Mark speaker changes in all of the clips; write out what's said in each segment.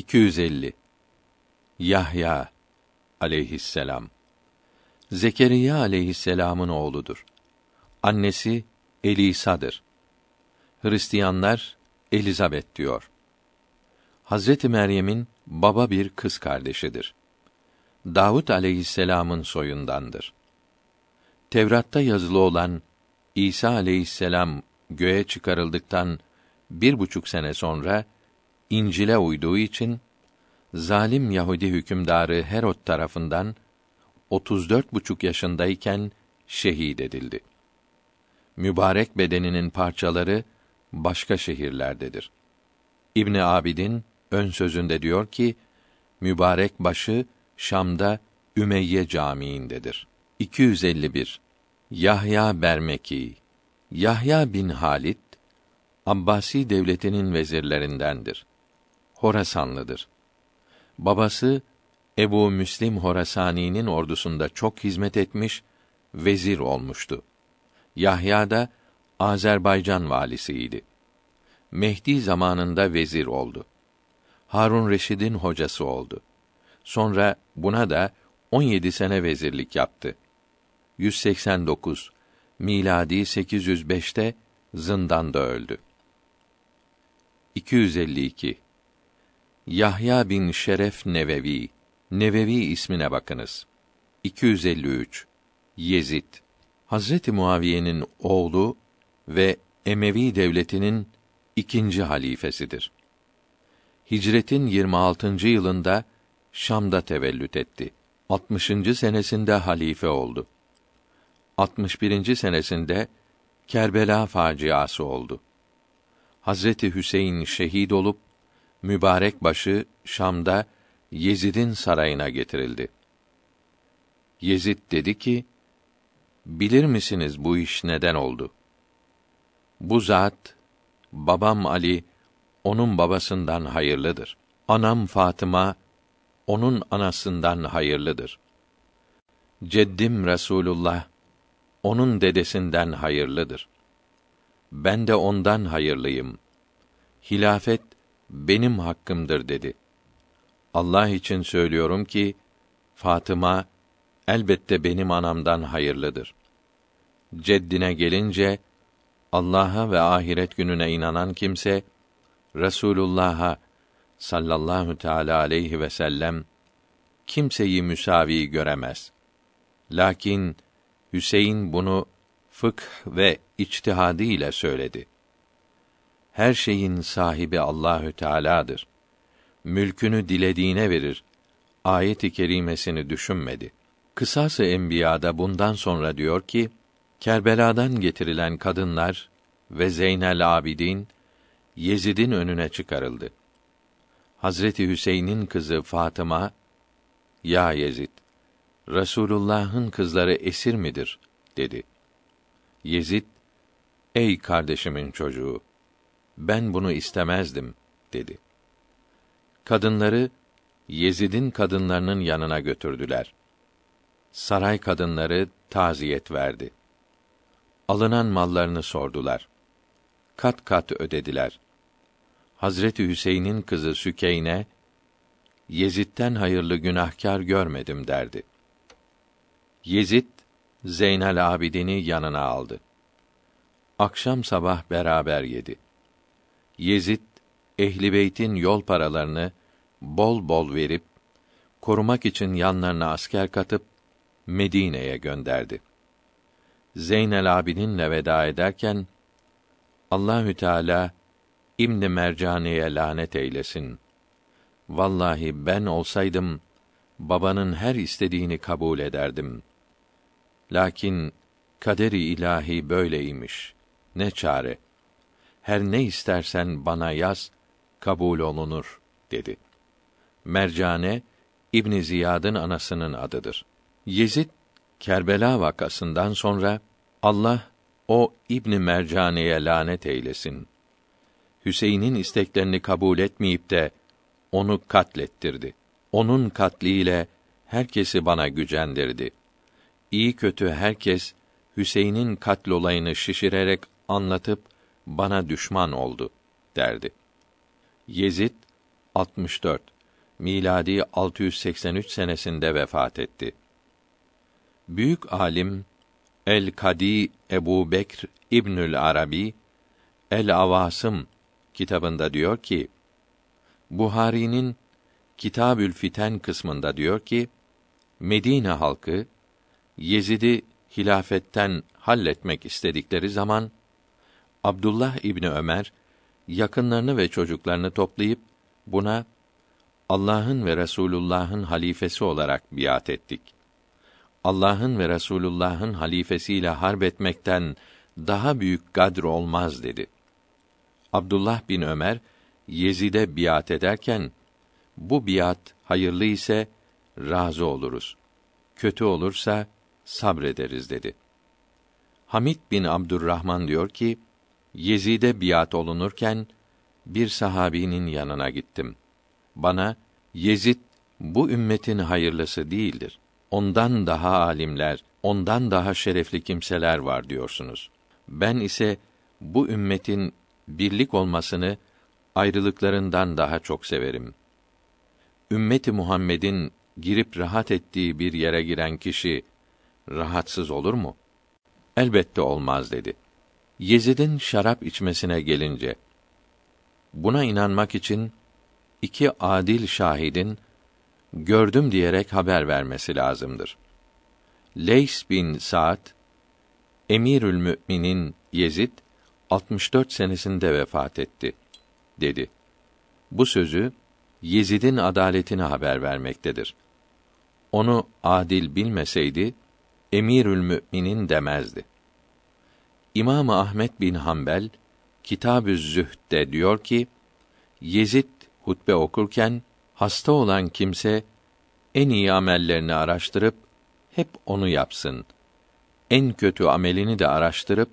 Speaker 1: 250 Yahya aleyhisselam Zekeriya aleyhisselamın oğludur. Annesi Elisa'dır. Hristiyanlar Elizabet diyor. Hazreti Meryem'in baba bir kız kardeşidir. Davud aleyhisselamın soyundandır. Tevrat'ta yazılı olan İsa aleyhisselam göğe çıkarıldıktan bir buçuk sene sonra İncil'e uyduğu için zalim Yahudi hükümdarı Herod tarafından 34 buçuk yaşındayken şehit edildi. Mübarek bedeninin parçaları başka şehirlerdedir. İbn Abidin ön sözünde diyor ki mübarek başı Şam'da Ümeyye Camii'ndedir. 251 Yahya Bermeki Yahya bin Halit Abbasi devletinin vezirlerindendir. Horasanlıdır. Babası Ebu Müslim Horasani'nin ordusunda çok hizmet etmiş, vezir olmuştu. Yahya da Azerbaycan valisiydi. Mehdi zamanında vezir oldu. Harun Reşid'in hocası oldu. Sonra buna da 17 sene vezirlik yaptı. 189 miladi 805'te zindanda öldü. 252 Yahya bin Şeref Nevevi Nevevi ismine bakınız. 253 Yezid Hazreti Muaviye'nin oğlu ve Emevi devletinin ikinci halifesidir. Hicretin 26. yılında Şam'da tevellüt etti. 60. senesinde halife oldu. 61. senesinde Kerbela faciası oldu. Hazreti Hüseyin şehit olup mübarek başı Şam'da Yezid'in sarayına getirildi. Yezid dedi ki: Bilir misiniz bu iş neden oldu? Bu zat babam Ali onun babasından hayırlıdır. Anam Fatıma onun anasından hayırlıdır. Ceddim Resulullah onun dedesinden hayırlıdır. Ben de ondan hayırlıyım. Hilafet benim hakkımdır dedi. Allah için söylüyorum ki Fatıma elbette benim anamdan hayırlıdır. Ceddine gelince Allah'a ve ahiret gününe inanan kimse Resulullah'a sallallahu teala aleyhi ve sellem kimseyi müsavi göremez. Lakin Hüseyin bunu fıkh ve içtihadi ile söyledi. Her şeyin sahibi Allahü Teala'dır. Mülkünü dilediğine verir. Ayet-i kerimesini düşünmedi. Kısası Enbiya'da bundan sonra diyor ki, Kerbela'dan getirilen kadınlar ve Zeynel Abidin Yezid'in önüne çıkarıldı. Hazreti Hüseyin'in kızı Fatıma, "Ya Yezid, Resulullah'ın kızları esir midir?" dedi. Yezid, "Ey kardeşimin çocuğu, ben bunu istemezdim." dedi. Kadınları Yezid'in kadınlarının yanına götürdüler. Saray kadınları taziyet verdi. Alınan mallarını sordular. Kat kat ödediler. Hazreti Hüseyin'in kızı Sükeyne, Yezid'den hayırlı günahkar görmedim derdi. Yezid Zeynel Abidin'i yanına aldı. Akşam sabah beraber yedi. Yezid ehli beytin yol paralarını bol bol verip korumak için yanlarına asker katıp Medine'ye gönderdi. Zeynel Abidin'le veda ederken Allahü Teala İbn Mercane'ye lanet eylesin. Vallahi ben olsaydım babanın her istediğini kabul ederdim. Lakin kaderi ilahi böyleymiş. Ne çare? Her ne istersen bana yaz, kabul olunur dedi. Mercane İbn Ziyad'ın anasının adıdır. Yezid Kerbela vakasından sonra Allah o İbn Mercane'ye lanet eylesin. Hüseyin'in isteklerini kabul etmeyip de onu katlettirdi. Onun katliyle herkesi bana gücendirdi. İyi kötü herkes Hüseyin'in katlolayını şişirerek anlatıp bana düşman oldu derdi. Yezid 64 miladi 683 senesinde vefat etti. Büyük alim El Kadi Ebu Bekr İbnül Arabi El Avasım kitabında diyor ki Buhari'nin Kitabül Fiten kısmında diyor ki Medine halkı Yezid'i hilafetten halletmek istedikleri zaman Abdullah İbni Ömer yakınlarını ve çocuklarını toplayıp buna Allah'ın ve Resulullah'ın halifesi olarak biat ettik. Allah'ın ve Resulullah'ın halifesiyle harp etmekten daha büyük gadr olmaz dedi. Abdullah bin Ömer Yezid'e biat ederken bu biat hayırlı ise razı oluruz. Kötü olursa sabrederiz dedi. Hamid bin Abdurrahman diyor ki, Yezid'e biat olunurken bir sahabinin yanına gittim. Bana Yezid bu ümmetin hayırlısı değildir. Ondan daha alimler, ondan daha şerefli kimseler var diyorsunuz. Ben ise bu ümmetin birlik olmasını ayrılıklarından daha çok severim. Ümmeti Muhammed'in girip rahat ettiği bir yere giren kişi rahatsız olur mu? Elbette olmaz dedi. Yezid'in şarap içmesine gelince buna inanmak için iki adil şahidin gördüm diyerek haber vermesi lazımdır. Leys bin Sa'd Emirül Müminin Yezid 64 senesinde vefat etti dedi. Bu sözü Yezid'in adaletini haber vermektedir. Onu adil bilmeseydi Emirül Müminin demezdi. İmam Ahmet bin Hanbel Kitab-ı Zühd'de diyor ki Yezid hutbe okurken hasta olan kimse en iyi amellerini araştırıp hep onu yapsın. En kötü amelini de araştırıp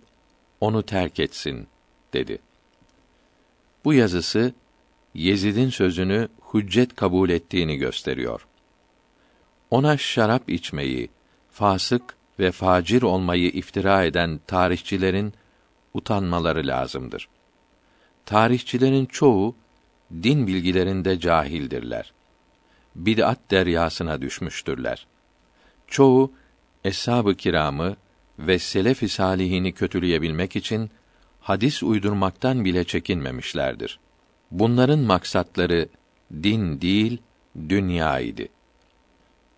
Speaker 1: onu terk etsin dedi. Bu yazısı Yezid'in sözünü hüccet kabul ettiğini gösteriyor. Ona şarap içmeyi, fasık ve facir olmayı iftira eden tarihçilerin utanmaları lazımdır. Tarihçilerin çoğu din bilgilerinde cahildirler. Bid'at deryasına düşmüştürler. Çoğu eshab-ı kiramı ve selef-i salihini kötüleyebilmek için hadis uydurmaktan bile çekinmemişlerdir. Bunların maksatları din değil, dünya idi.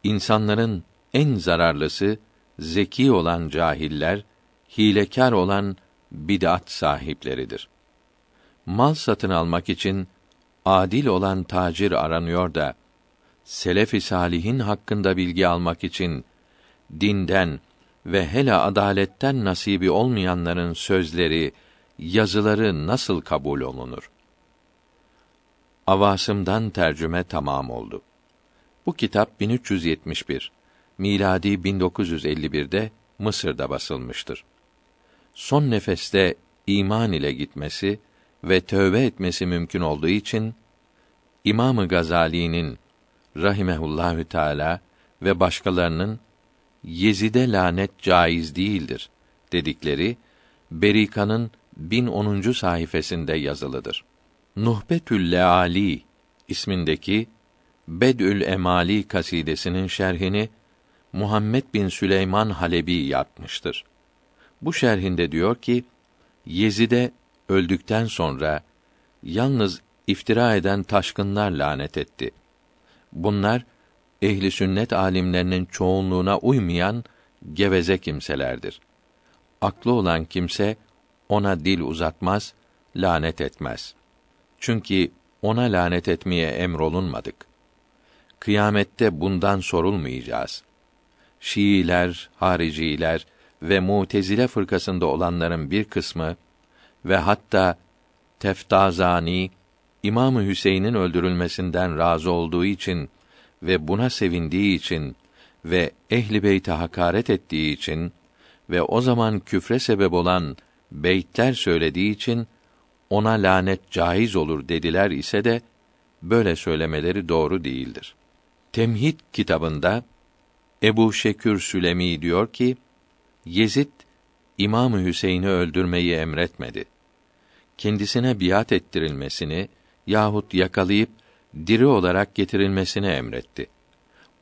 Speaker 1: İnsanların en zararlısı zeki olan cahiller, hilekar olan bid'at sahipleridir. Mal satın almak için adil olan tacir aranıyor da selef-i salihin hakkında bilgi almak için dinden ve hele adaletten nasibi olmayanların sözleri, yazıları nasıl kabul olunur? Avasımdan tercüme tamam oldu. Bu kitap 1371 miladi 1951'de Mısır'da basılmıştır. Son nefeste iman ile gitmesi ve tövbe etmesi mümkün olduğu için İmamı Gazali'nin rahimehullahü teala ve başkalarının Yezide lanet caiz değildir dedikleri Berika'nın 1010. sayfasında yazılıdır. Nuhbetül Leali ismindeki Bedül Emali kasidesinin şerhini Muhammed bin Süleyman Halebi yapmıştır. Bu şerhinde diyor ki Yezide öldükten sonra yalnız iftira eden taşkınlar lanet etti. Bunlar ehli sünnet alimlerinin çoğunluğuna uymayan geveze kimselerdir. Aklı olan kimse ona dil uzatmaz, lanet etmez. Çünkü ona lanet etmeye emrolunmadık. Kıyamette bundan sorulmayacağız. Şiiler, hariciler ve Mutezile fırkasında olanların bir kısmı ve hatta Teftazani İmamı Hüseyin'in öldürülmesinden razı olduğu için ve buna sevindiği için ve ehli beyte hakaret ettiği için ve o zaman küfre sebep olan beytler söylediği için ona lanet caiz olur dediler ise de böyle söylemeleri doğru değildir. Temhid kitabında Ebu Şekür Sülemi diyor ki Yezid İmamı Hüseyin'i öldürmeyi emretmedi. Kendisine biat ettirilmesini yahut yakalayıp diri olarak getirilmesini emretti.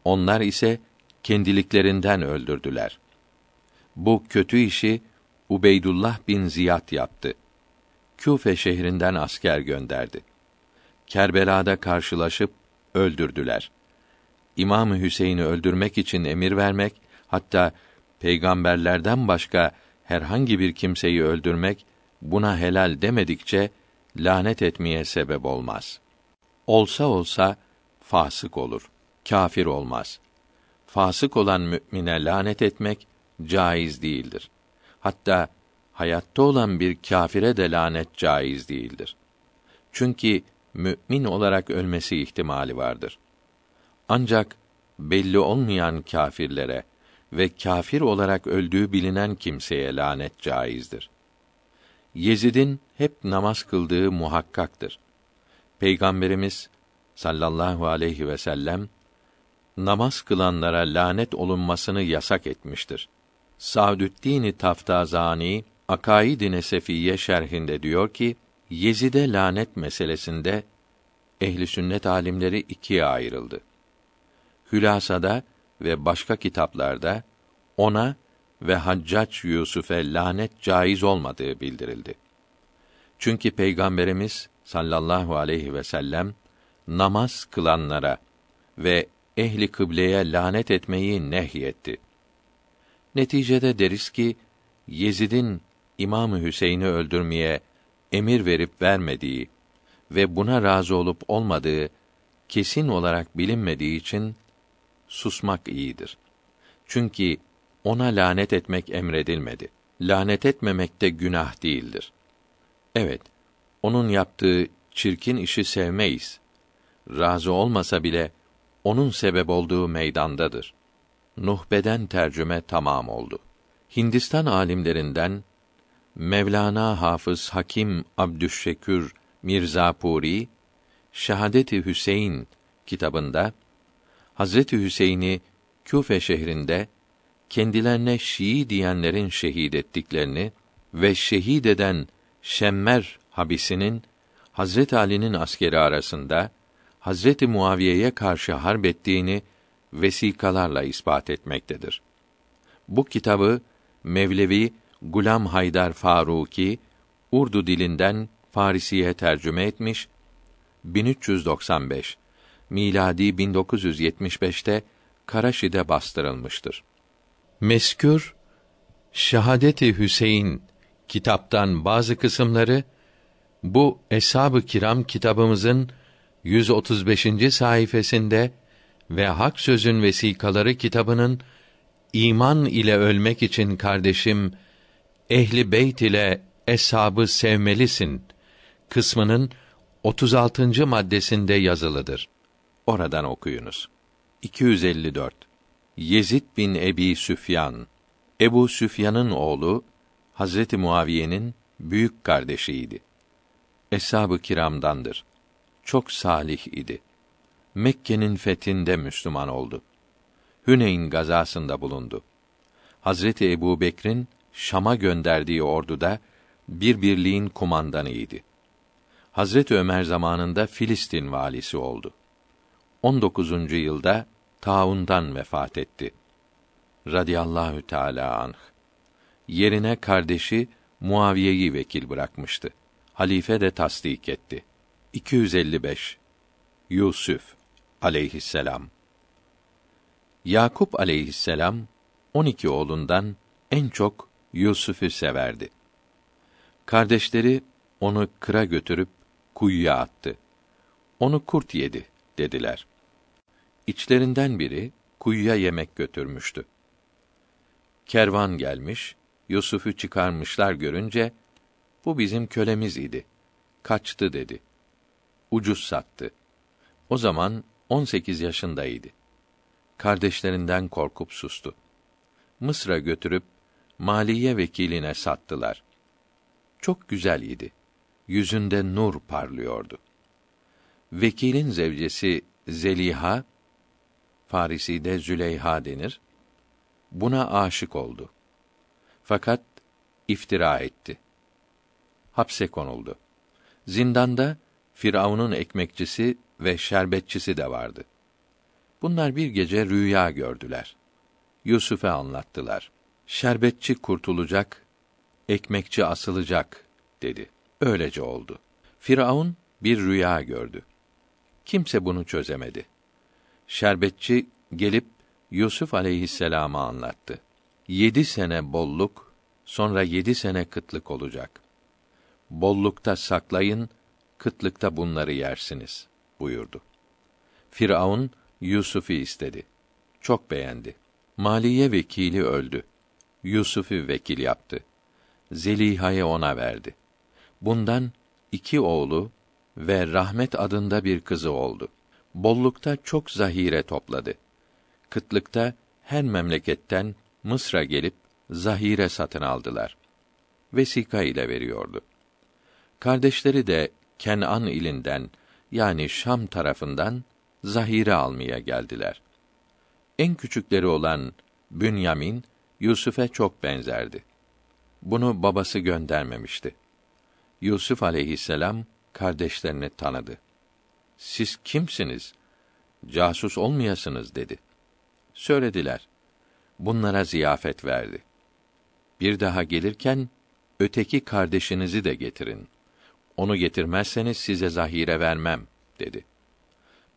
Speaker 1: Onlar ise kendiliklerinden öldürdüler. Bu kötü işi Ubeydullah bin Ziyad yaptı. Küfe şehrinden asker gönderdi. Kerbela'da karşılaşıp öldürdüler. İmam Hüseyin'i öldürmek için emir vermek, hatta peygamberlerden başka herhangi bir kimseyi öldürmek buna helal demedikçe lanet etmeye sebep olmaz. Olsa olsa fasık olur. Kafir olmaz. Fasık olan mümine lanet etmek caiz değildir. Hatta hayatta olan bir kâfire de lanet caiz değildir. Çünkü mümin olarak ölmesi ihtimali vardır. Ancak belli olmayan kâfirlere ve kâfir olarak öldüğü bilinen kimseye lanet caizdir. Yezid'in hep namaz kıldığı muhakkaktır. Peygamberimiz sallallahu aleyhi ve sellem namaz kılanlara lanet olunmasını yasak etmiştir. Saadüddin Taftazani Akaid-i Nesefiye şerhinde diyor ki Yezid'e lanet meselesinde ehli sünnet alimleri ikiye ayrıldı. Hülasada ve başka kitaplarda ona ve Haccac Yusuf'e lanet caiz olmadığı bildirildi. Çünkü Peygamberimiz sallallahu aleyhi ve sellem namaz kılanlara ve ehli kıbleye lanet etmeyi nehyetti. Neticede deriz ki Yezid'in İmam Hüseyin'i öldürmeye emir verip vermediği ve buna razı olup olmadığı kesin olarak bilinmediği için susmak iyidir. Çünkü ona lanet etmek emredilmedi. Lanet etmemek de günah değildir. Evet, onun yaptığı çirkin işi sevmeyiz. Razı olmasa bile onun sebep olduğu meydandadır. Nuhbeden tercüme tamam oldu. Hindistan alimlerinden Mevlana Hafız Hakim Abdüşşekür Mirzapuri Şehadeti Hüseyin kitabında Hazreti Hüseyin'i Küfe şehrinde kendilerine Şii diyenlerin şehit ettiklerini ve şehit eden Şemmer habisinin Hazret Ali'nin askeri arasında Hazreti Muaviye'ye karşı harp ettiğini vesikalarla ispat etmektedir. Bu kitabı Mevlevi Gulam Haydar Faruki Urdu dilinden Farisiye tercüme etmiş 1395 miladi 1975'te Karaşi'de bastırılmıştır. Meskür Şehadeti Hüseyin kitaptan bazı kısımları bu Eshab-ı Kiram kitabımızın 135. sayfasında ve Hak Sözün Vesikaları kitabının iman ile ölmek için kardeşim ehli beyt ile eshabı sevmelisin kısmının 36. maddesinde yazılıdır. Oradan okuyunuz. 254 Yezid bin Ebi Süfyan Ebu Süfyan'ın oğlu Hazreti Muaviye'nin büyük kardeşiydi. Eshab-ı kiramdandır. Çok salih idi. Mekke'nin fethinde Müslüman oldu. Hüneyn gazasında bulundu. Hazreti Ebu Bekr'in Şam'a gönderdiği orduda bir birliğin kumandanıydı. Hazreti Ömer zamanında Filistin valisi oldu. 19. yılda taundan vefat etti. Radiyallahu Teala anh. Yerine kardeşi Muaviye'yi vekil bırakmıştı. Halife de tasdik etti. 255 Yusuf aleyhisselam Yakup aleyhisselam 12 oğlundan en çok Yusuf'u severdi. Kardeşleri onu kıra götürüp kuyuya attı. Onu kurt yedi dediler. İçlerinden biri kuyuya yemek götürmüştü. Kervan gelmiş, Yusuf'u çıkarmışlar görünce bu bizim kölemiz idi. Kaçtı dedi. Ucuz sattı. O zaman on sekiz yaşındaydı. Kardeşlerinden korkup sustu. Mısır'a götürüp maliye vekiline sattılar. Çok güzel idi. Yüzünde nur parlıyordu. Vekilin zevcesi Zeliha, Farisi'de Züleyha denir, buna aşık oldu. Fakat iftira etti. Hapse konuldu. Zindanda Firavun'un ekmekçisi ve şerbetçisi de vardı. Bunlar bir gece rüya gördüler. Yusuf'a anlattılar. Şerbetçi kurtulacak, ekmekçi asılacak dedi. Öylece oldu. Firavun bir rüya gördü. Kimse bunu çözemedi. Şerbetçi gelip Yusuf aleyhisselama anlattı. Yedi sene bolluk, sonra yedi sene kıtlık olacak. Bollukta saklayın, kıtlıkta bunları yersiniz, buyurdu. Firavun, Yusuf'u istedi. Çok beğendi. Maliye vekili öldü. Yusuf'u vekil yaptı. Zeliha'yı ona verdi. Bundan iki oğlu ve Rahmet adında bir kızı oldu. Bollukta çok zahire topladı. Kıtlıkta her memleketten Mısır'a gelip zahire satın aldılar. Vesika ile veriyordu. Kardeşleri de Kenan ilinden yani Şam tarafından zahire almaya geldiler. En küçükleri olan Bünyamin Yusuf'e çok benzerdi. Bunu babası göndermemişti. Yusuf aleyhisselam kardeşlerini tanıdı. Siz kimsiniz? Casus olmayasınız dedi. Söylediler. Bunlara ziyafet verdi. Bir daha gelirken öteki kardeşinizi de getirin. Onu getirmezseniz size zahire vermem dedi.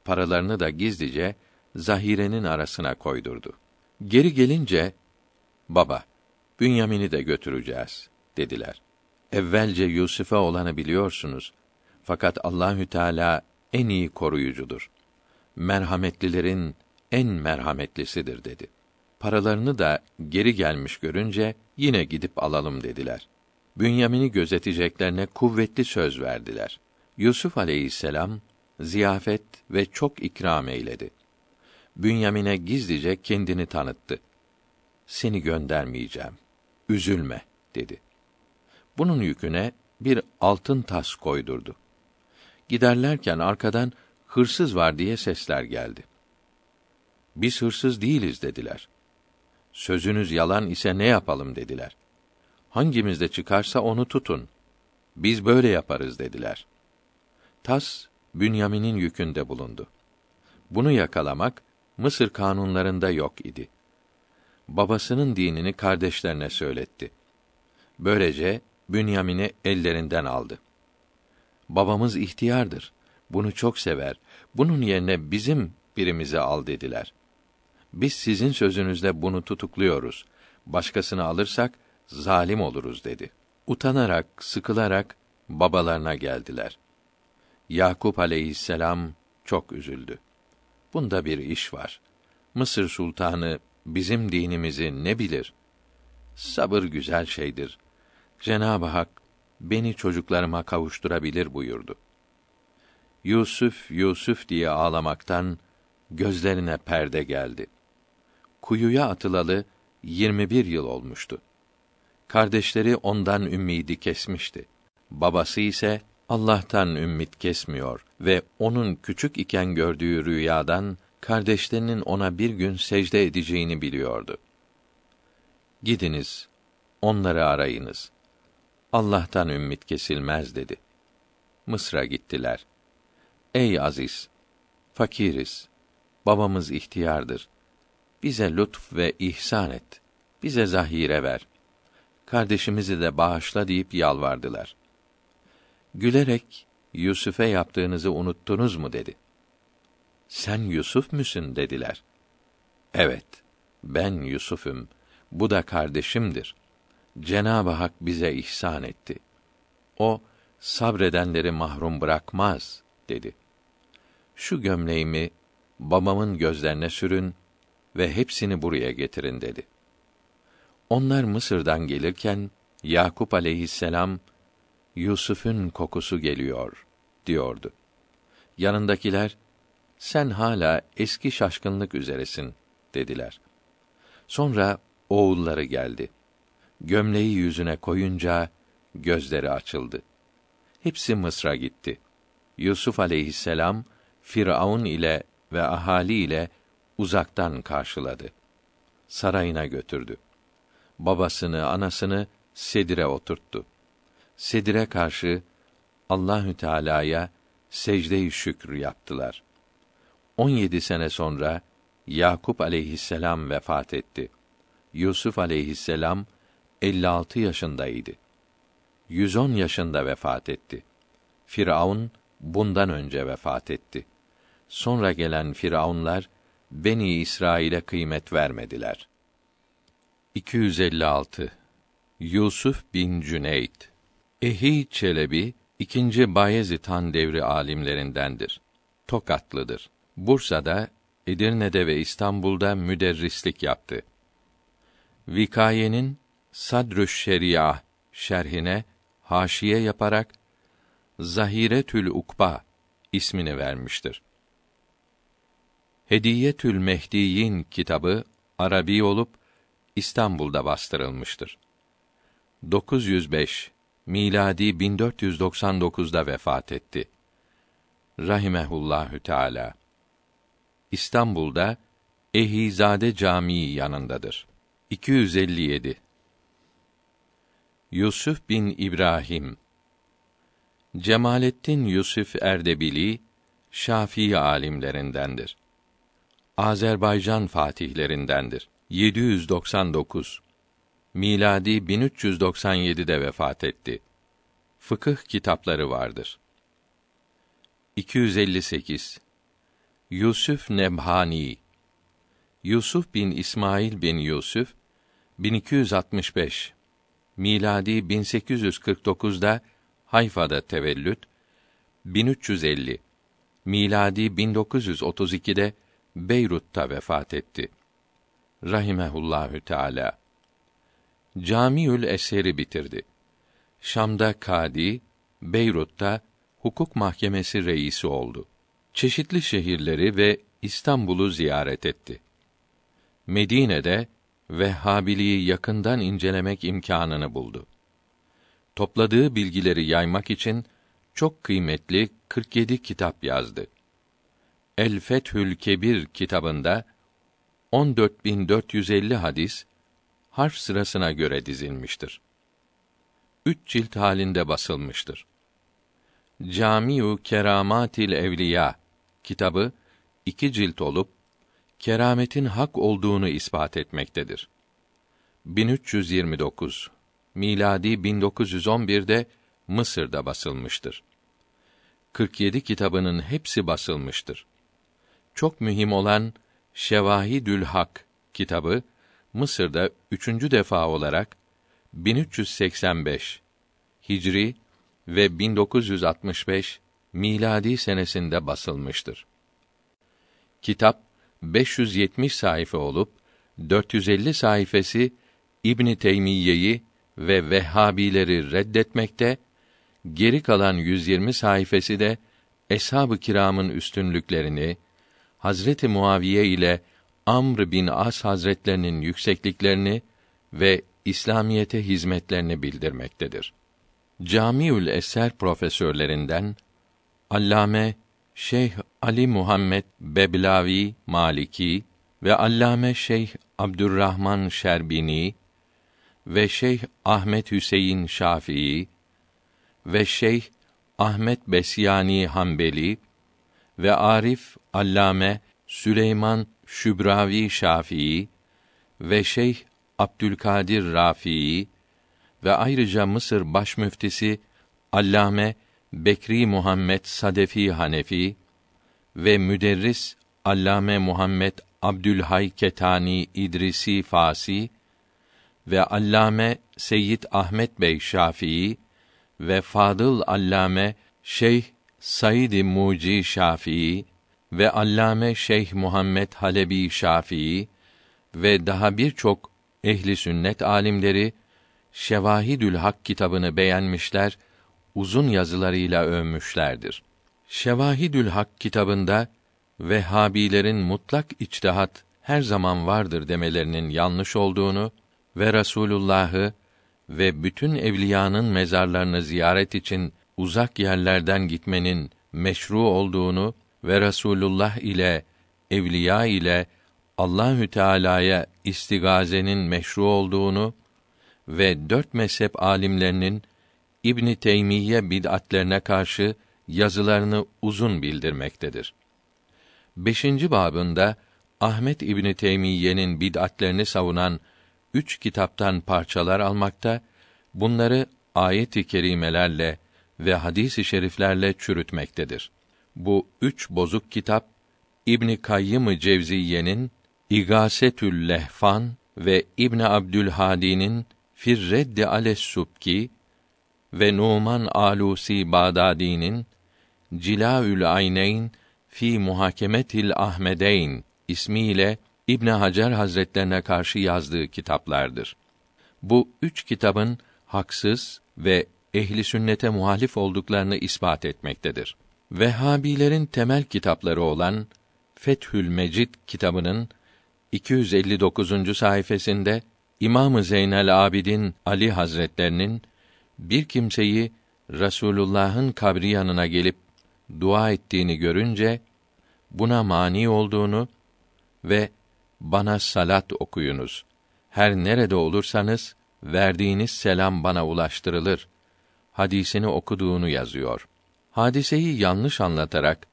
Speaker 1: Paralarını da gizlice zahirenin arasına koydurdu. Geri gelince baba Bünyamin'i de götüreceğiz dediler. Evvelce Yusuf'a olanı biliyorsunuz. Fakat Allahü Teala en iyi koruyucudur. Merhametlilerin en merhametlisidir dedi. Paralarını da geri gelmiş görünce yine gidip alalım dediler. Bünyamin'i gözeteceklerine kuvvetli söz verdiler. Yusuf aleyhisselam ziyafet ve çok ikram eyledi. Bünyamin'e gizlice kendini tanıttı. Seni göndermeyeceğim. Üzülme dedi. Bunun yüküne bir altın tas koydurdu. Giderlerken arkadan hırsız var diye sesler geldi. Biz hırsız değiliz dediler. Sözünüz yalan ise ne yapalım dediler. Hangimizde çıkarsa onu tutun. Biz böyle yaparız dediler. Tas Bünyamin'in yükünde bulundu. Bunu yakalamak Mısır kanunlarında yok idi. Babasının dinini kardeşlerine söyletti. Böylece Bünyamin'i ellerinden aldı. Babamız ihtiyardır. Bunu çok sever. Bunun yerine bizim birimizi al dediler. Biz sizin sözünüzle bunu tutukluyoruz. Başkasını alırsak zalim oluruz dedi. Utanarak, sıkılarak babalarına geldiler. Yakup aleyhisselam çok üzüldü. Bunda bir iş var. Mısır sultanı bizim dinimizi ne bilir? Sabır güzel şeydir. Cenab-ı Hak beni çocuklarıma kavuşturabilir buyurdu. Yusuf, Yusuf diye ağlamaktan gözlerine perde geldi. Kuyuya atılalı 21 yıl olmuştu. Kardeşleri ondan ümmidi kesmişti. Babası ise Allah'tan ümmit kesmiyor ve onun küçük iken gördüğü rüyadan kardeşlerinin ona bir gün secde edeceğini biliyordu. Gidiniz, onları arayınız. Allah'tan ümmit kesilmez dedi. Mısır'a gittiler. Ey aziz, fakiriz. Babamız ihtiyardır. Bize lütf ve ihsan et. Bize zahire ver. Kardeşimizi de bağışla deyip yalvardılar. Gülerek Yusuf'e yaptığınızı unuttunuz mu dedi. Sen Yusuf müsün dediler. Evet, ben Yusuf'um. Bu da kardeşimdir. Cenab-ı Hak bize ihsan etti. O sabredenleri mahrum bırakmaz dedi. Şu gömleğimi babamın gözlerine sürün ve hepsini buraya getirin dedi. Onlar Mısır'dan gelirken Yakup aleyhisselam Yusuf'un kokusu geliyor diyordu. Yanındakiler sen hala eski şaşkınlık üzeresin dediler. Sonra oğulları geldi. Gömleği yüzüne koyunca gözleri açıldı. Hepsi Mısır'a gitti. Yusuf aleyhisselam Firavun ile ve ahali ile uzaktan karşıladı. Sarayına götürdü. Babasını, anasını sedire oturttu. Sedire karşı Allahü Teala'ya secde-i şükür yaptılar. 17 sene sonra Yakup aleyhisselam vefat etti. Yusuf aleyhisselam 56 yaşındaydı. 110 yaşında vefat etti. Firavun bundan önce vefat etti. Sonra gelen firavunlar Beni İsrail'e kıymet vermediler. 256 Yusuf bin Cüneyt Ehi Çelebi ikinci Bayezid Han devri alimlerindendir. Tokatlıdır. Bursa'da, Edirne'de ve İstanbul'da müderrislik yaptı. Vikayenin Sadrüş Şeria şerhine haşiye yaparak Zahiretül Ukba ismini vermiştir. Hediyetül Mehdiyin kitabı Arabi olup İstanbul'da bastırılmıştır. 905 miladi 1499'da vefat etti. Rahimehullahü Teala. İstanbul'da Ehizade Camii yanındadır. 257 Yusuf bin İbrahim Cemalettin Yusuf Erdebili Şafii alimlerindendir. Azerbaycan fatihlerindendir. 799 miladi 1397'de vefat etti. Fıkıh kitapları vardır. 258 Yusuf Nebhani Yusuf bin İsmail bin Yusuf 1265 miladi 1849'da Hayfa'da tevellüt 1350 miladi 1932'de Beyrut'ta vefat etti. Rahimehullahü Teala. Camiül Eser'i bitirdi. Şam'da kadi, Beyrut'ta hukuk mahkemesi reisi oldu. Çeşitli şehirleri ve İstanbul'u ziyaret etti. Medine'de Vehhabiliği yakından incelemek imkanını buldu. Topladığı bilgileri yaymak için çok kıymetli 47 kitap yazdı. El Fethül Kebir kitabında 14450 hadis harf sırasına göre dizilmiştir. Üç cilt halinde basılmıştır. Camiu Keramatil Evliya kitabı iki cilt olup kerametin hak olduğunu ispat etmektedir. 1329 miladi 1911'de Mısır'da basılmıştır. 47 kitabının hepsi basılmıştır. Çok mühim olan Şevahidül Hak kitabı Mısır'da üçüncü defa olarak 1385 Hicri ve 1965 miladi senesinde basılmıştır. Kitap 570 sayfa olup 450 sayfası İbn Teymiyye'yi ve Vehhabileri reddetmekte, geri kalan 120 sayfası da eshab-ı kiramın üstünlüklerini, Hazreti Muaviye ile Amr bin As Hazretlerinin yüksekliklerini ve İslamiyete hizmetlerini bildirmektedir. Camiül Eser profesörlerinden Allame Şeyh Ali Muhammed Beblavi Maliki ve Allame Şeyh Abdurrahman Şerbini ve Şeyh Ahmet Hüseyin Şafii ve Şeyh Ahmet Besyani Hanbeli ve Arif Allame Süleyman Şübravi Şafii ve Şeyh Abdülkadir Rafii ve ayrıca Mısır başmüftisi Allame Bekri Muhammed Sadefi Hanefi ve müderris Allame Muhammed Abdülhay Ketani İdrisi Fasi ve Allame Seyyid Ahmet Bey Şafii ve Fadıl Allame Şeyh Said Muci Şafii ve Allame Şeyh Muhammed Halebi Şafii ve daha birçok ehli sünnet alimleri Şevahidül Hak kitabını beğenmişler, uzun yazılarıyla övmüşlerdir. Şevahidül Hak kitabında Vehhabilerin mutlak içtihat her zaman vardır demelerinin yanlış olduğunu ve Rasulullah'ı ve bütün evliyanın mezarlarını ziyaret için uzak yerlerden gitmenin meşru olduğunu ve Rasulullah ile evliya ile Allahü Teala'ya istigazenin meşru olduğunu ve dört mezhep alimlerinin İbn Teymiyye bid'atlerine karşı yazılarını uzun bildirmektedir. Beşinci babında Ahmet İbni Teymiye'nin bid'atlerini savunan üç kitaptan parçalar almakta, bunları ayet-i kerimelerle ve hadis-i şeriflerle çürütmektedir. Bu üç bozuk kitap İbn Kayyım Cevziye'nin İgasetül Lehfan ve İbn Abdülhadi'nin Firreddi ales Subki ve Numan Alusi Bağdadi'nin Cilaül Ayneyn fi Muhakemetil Ahmedeyn ismiyle İbn Hacer Hazretlerine karşı yazdığı kitaplardır. Bu üç kitabın haksız ve ehli sünnete muhalif olduklarını ispat etmektedir. Vehhabilerin temel kitapları olan Fethül Mecid kitabının 259. sayfasında İmam Zeynel Abidin Ali Hazretlerinin bir kimseyi Rasulullah'ın kabri yanına gelip dua ettiğini görünce buna mani olduğunu ve bana salat okuyunuz. Her nerede olursanız verdiğiniz selam bana ulaştırılır. Hadisini okuduğunu yazıyor. Hadiseyi yanlış anlatarak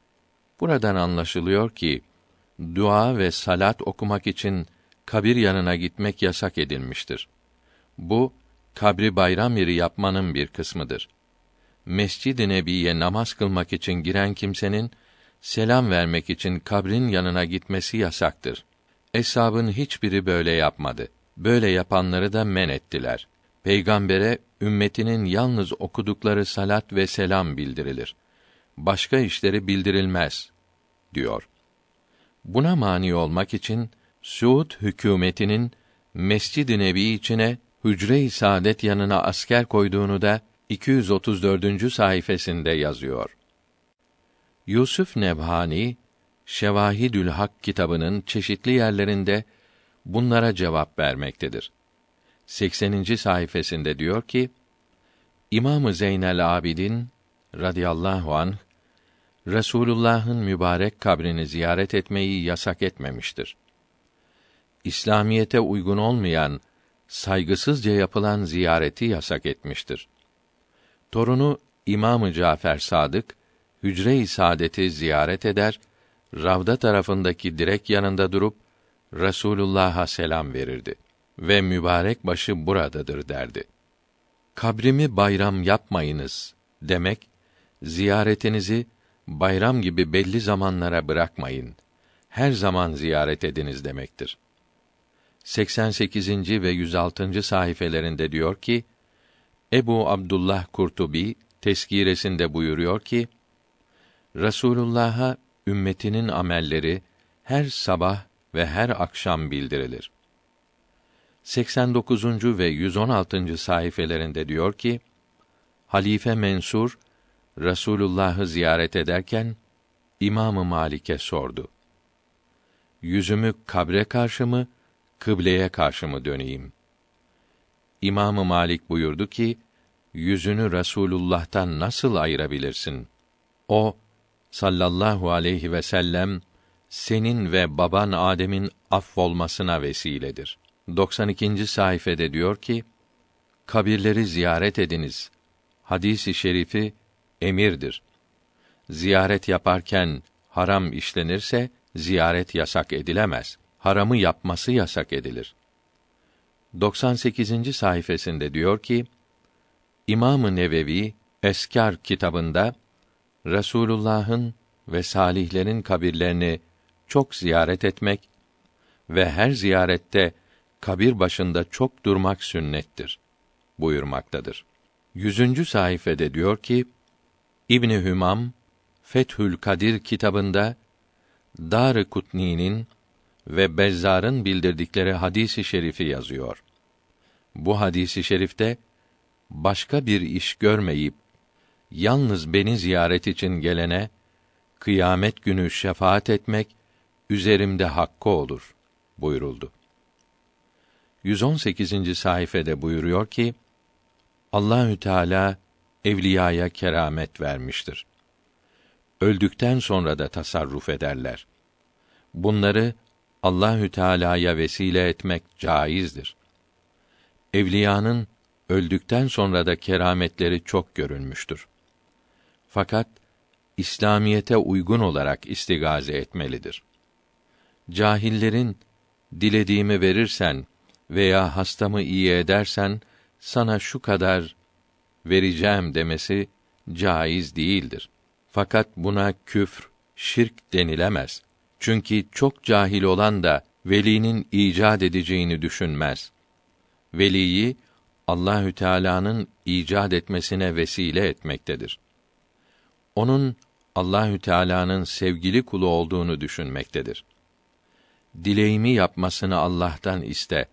Speaker 1: buradan anlaşılıyor ki dua ve salat okumak için kabir yanına gitmek yasak edilmiştir. Bu kabri bayram yeri yapmanın bir kısmıdır. Mescid-i Nebi'ye namaz kılmak için giren kimsenin selam vermek için kabrin yanına gitmesi yasaktır. Eshabın hiçbiri böyle yapmadı. Böyle yapanları da men ettiler. Peygambere ümmetinin yalnız okudukları salat ve selam bildirilir. Başka işleri bildirilmez diyor. Buna mani olmak için Suud hükümetinin Mescid-i Nebi içine hücre-i saadet yanına asker koyduğunu da 234. sayfasında yazıyor. Yusuf Nebhani Şevahidül Hak kitabının çeşitli yerlerinde bunlara cevap vermektedir. 80. sayfasında diyor ki: İmamı Zeynel Abidin radıyallahu anh Resulullah'ın mübarek kabrini ziyaret etmeyi yasak etmemiştir. İslamiyete uygun olmayan, saygısızca yapılan ziyareti yasak etmiştir. Torunu İmamı Cafer Sadık hücre-i saadeti ziyaret eder, Ravda tarafındaki direk yanında durup Resulullah'a selam verirdi ve mübarek başı buradadır derdi. Kabrimi bayram yapmayınız demek ziyaretinizi bayram gibi belli zamanlara bırakmayın. Her zaman ziyaret ediniz demektir. 88. ve 106. sayfelerinde diyor ki: Ebu Abdullah Kurtubi teskiresinde buyuruyor ki: Resulullah'a ümmetinin amelleri her sabah ve her akşam bildirilir. 89. ve 116. sayfelerinde diyor ki: Halife Mensur Resulullah'ı ziyaret ederken İmamı Malik'e sordu. Yüzümü kabre karşı mı, kıbleye karşı mı döneyim? İmamı Malik buyurdu ki, yüzünü Resulullah'tan nasıl ayırabilirsin? O sallallahu aleyhi ve sellem senin ve baban Adem'in affolmasına vesiledir. 92. sayfede diyor ki: Kabirleri ziyaret ediniz. Hadisi şerifi emirdir. Ziyaret yaparken haram işlenirse ziyaret yasak edilemez. Haramı yapması yasak edilir. 98. sayfasında diyor ki: İmam-ı Nevevi Eskar kitabında Resulullah'ın ve salihlerin kabirlerini çok ziyaret etmek ve her ziyarette kabir başında çok durmak sünnettir buyurmaktadır. Yüzüncü sayfede diyor ki, İbni Hümam Fethül Kadir kitabında Dar-ı Kutni'nin ve Bezzar'ın bildirdikleri hadisi şerifi yazıyor. Bu hadisi şerifte başka bir iş görmeyip yalnız beni ziyaret için gelene kıyamet günü şefaat etmek üzerimde hakkı olur buyuruldu. 118. sayfede buyuruyor ki Allahü Teala evliyaya keramet vermiştir. Öldükten sonra da tasarruf ederler. Bunları Allahü Teala'ya vesile etmek caizdir. Evliyanın öldükten sonra da kerametleri çok görülmüştür. Fakat İslamiyete uygun olarak istigaze etmelidir. Cahillerin dilediğimi verirsen veya hastamı iyi edersen sana şu kadar vereceğim demesi caiz değildir. Fakat buna küfr, şirk denilemez. Çünkü çok cahil olan da velinin icat edeceğini düşünmez. Veliyi Allahü Teala'nın icat etmesine vesile etmektedir. Onun Allahü Teala'nın sevgili kulu olduğunu düşünmektedir. Dileğimi yapmasını Allah'tan iste.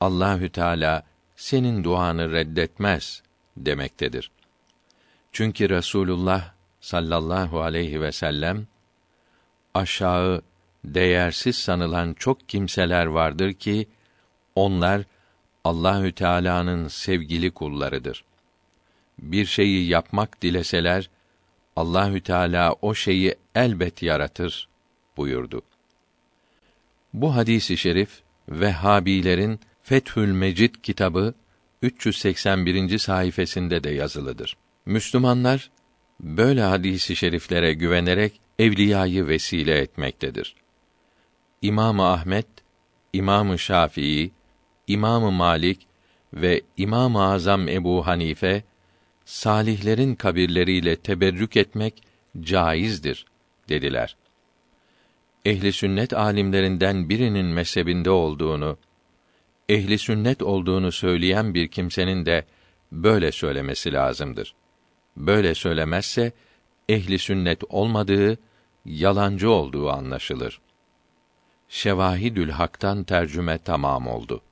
Speaker 1: Allahü Teala senin duanı reddetmez demektedir. Çünkü Resulullah sallallahu aleyhi ve sellem aşağı değersiz sanılan çok kimseler vardır ki onlar Allahü Teala'nın sevgili kullarıdır. Bir şeyi yapmak dileseler Allahü Teala o şeyi elbet yaratır buyurdu. Bu hadisi şerif Vehhabilerin Fethül Mecid kitabı 381. sayfasında de yazılıdır. Müslümanlar böyle hadisi şeriflere güvenerek evliyayı vesile etmektedir. İmam Ahmet, İmam Şafii, İmam Malik ve İmam Azam Ebu Hanife salihlerin kabirleriyle teberrük etmek caizdir dediler. Ehli sünnet alimlerinden birinin mezhebinde olduğunu, ehli sünnet olduğunu söyleyen bir kimsenin de böyle söylemesi lazımdır. Böyle söylemezse ehli sünnet olmadığı, yalancı olduğu anlaşılır. Şevahidül Hak'tan tercüme tamam oldu.